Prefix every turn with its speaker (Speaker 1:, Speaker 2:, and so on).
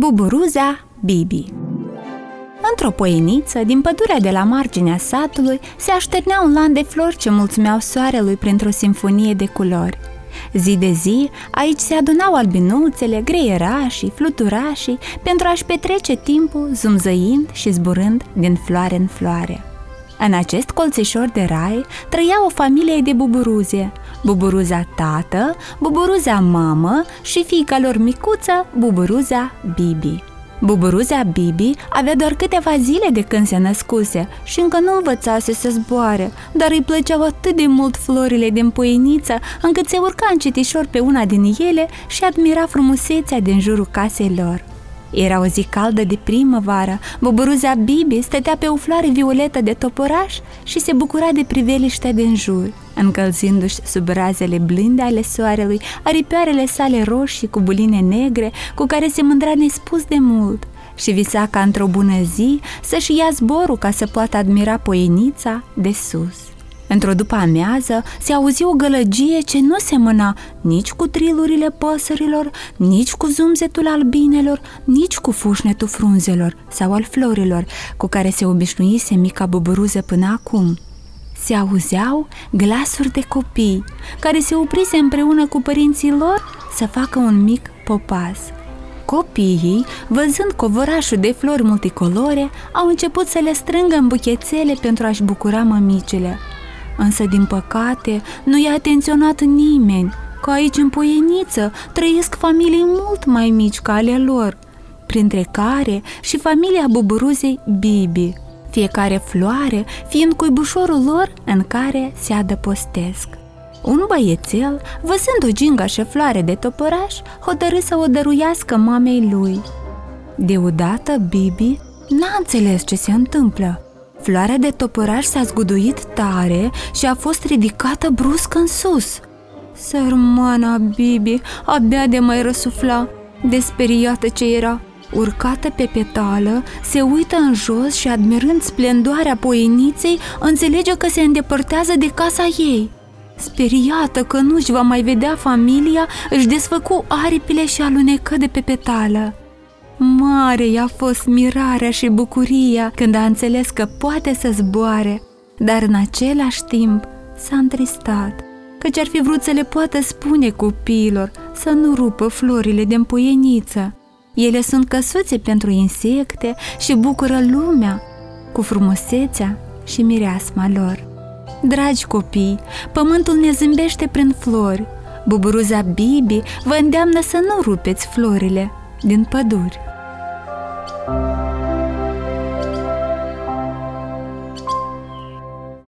Speaker 1: Buburuza Bibi Într-o poieniță, din pădurea de la marginea satului, se așternea un lan de flori ce mulțumeau soarelui printr-o sinfonie de culori. Zi de zi, aici se adunau albinuțele, greierașii, fluturașii, pentru a-și petrece timpul zumzăind și zburând din floare în floare. În acest colțișor de rai trăia o familie de buburuze, buburuza tată, buburuza mamă și fiica lor micuță, buburuza Bibi. Buburuza Bibi avea doar câteva zile de când se născuse și încă nu învățase să zboare, dar îi plăceau atât de mult florile din poieniță încât se urca încetișor pe una din ele și admira frumusețea din jurul casei lor. Era o zi caldă de primăvară, buburuza Bibi stătea pe o floare violetă de toporaș și se bucura de priveliștea din jur, încălzindu-și sub razele blânde ale soarelui aripioarele sale roșii cu buline negre cu care se mândra nespus de mult. Și visa ca într-o bună zi să-și ia zborul ca să poată admira poienița de sus. Într-o după amiază se auzi o gălăgie ce nu semăna nici cu trilurile păsărilor, nici cu zumzetul albinelor, nici cu fușnetul frunzelor sau al florilor cu care se obișnuise mica buburuză până acum. Se auzeau glasuri de copii care se oprise împreună cu părinții lor să facă un mic popas. Copiii, văzând covorașul de flori multicolore, au început să le strângă în buchețele pentru a-și bucura mămicile – Însă, din păcate, nu i-a atenționat nimeni că aici, în Poieniță, trăiesc familii mult mai mici ca ale lor, printre care și familia buburuzei Bibi, fiecare floare fiind cuibușorul lor în care se adăpostesc. Un băiețel, văzând o gingașă floare de topăraș, hotărâ să o dăruiască mamei lui. Deodată, Bibi n-a înțeles ce se întâmplă Floarea de topăraș s-a zguduit tare și a fost ridicată brusc în sus. Sărmana Bibi abia de mai răsufla, desperiată ce era. Urcată pe petală, se uită în jos și admirând splendoarea poieniței, înțelege că se îndepărtează de casa ei. Speriată că nu-și va mai vedea familia, își desfăcu aripile și alunecă de pe petală. Mare i-a fost mirarea și bucuria când a înțeles că poate să zboare, dar în același timp s-a întristat, căci ar fi vrut să le poată spune copiilor să nu rupă florile de împuieniță. Ele sunt căsuțe pentru insecte și bucură lumea cu frumusețea și mireasma lor. Dragi copii, pământul ne zâmbește prin flori. Buburuza Bibi vă îndeamnă să nu rupeți florile din păduri.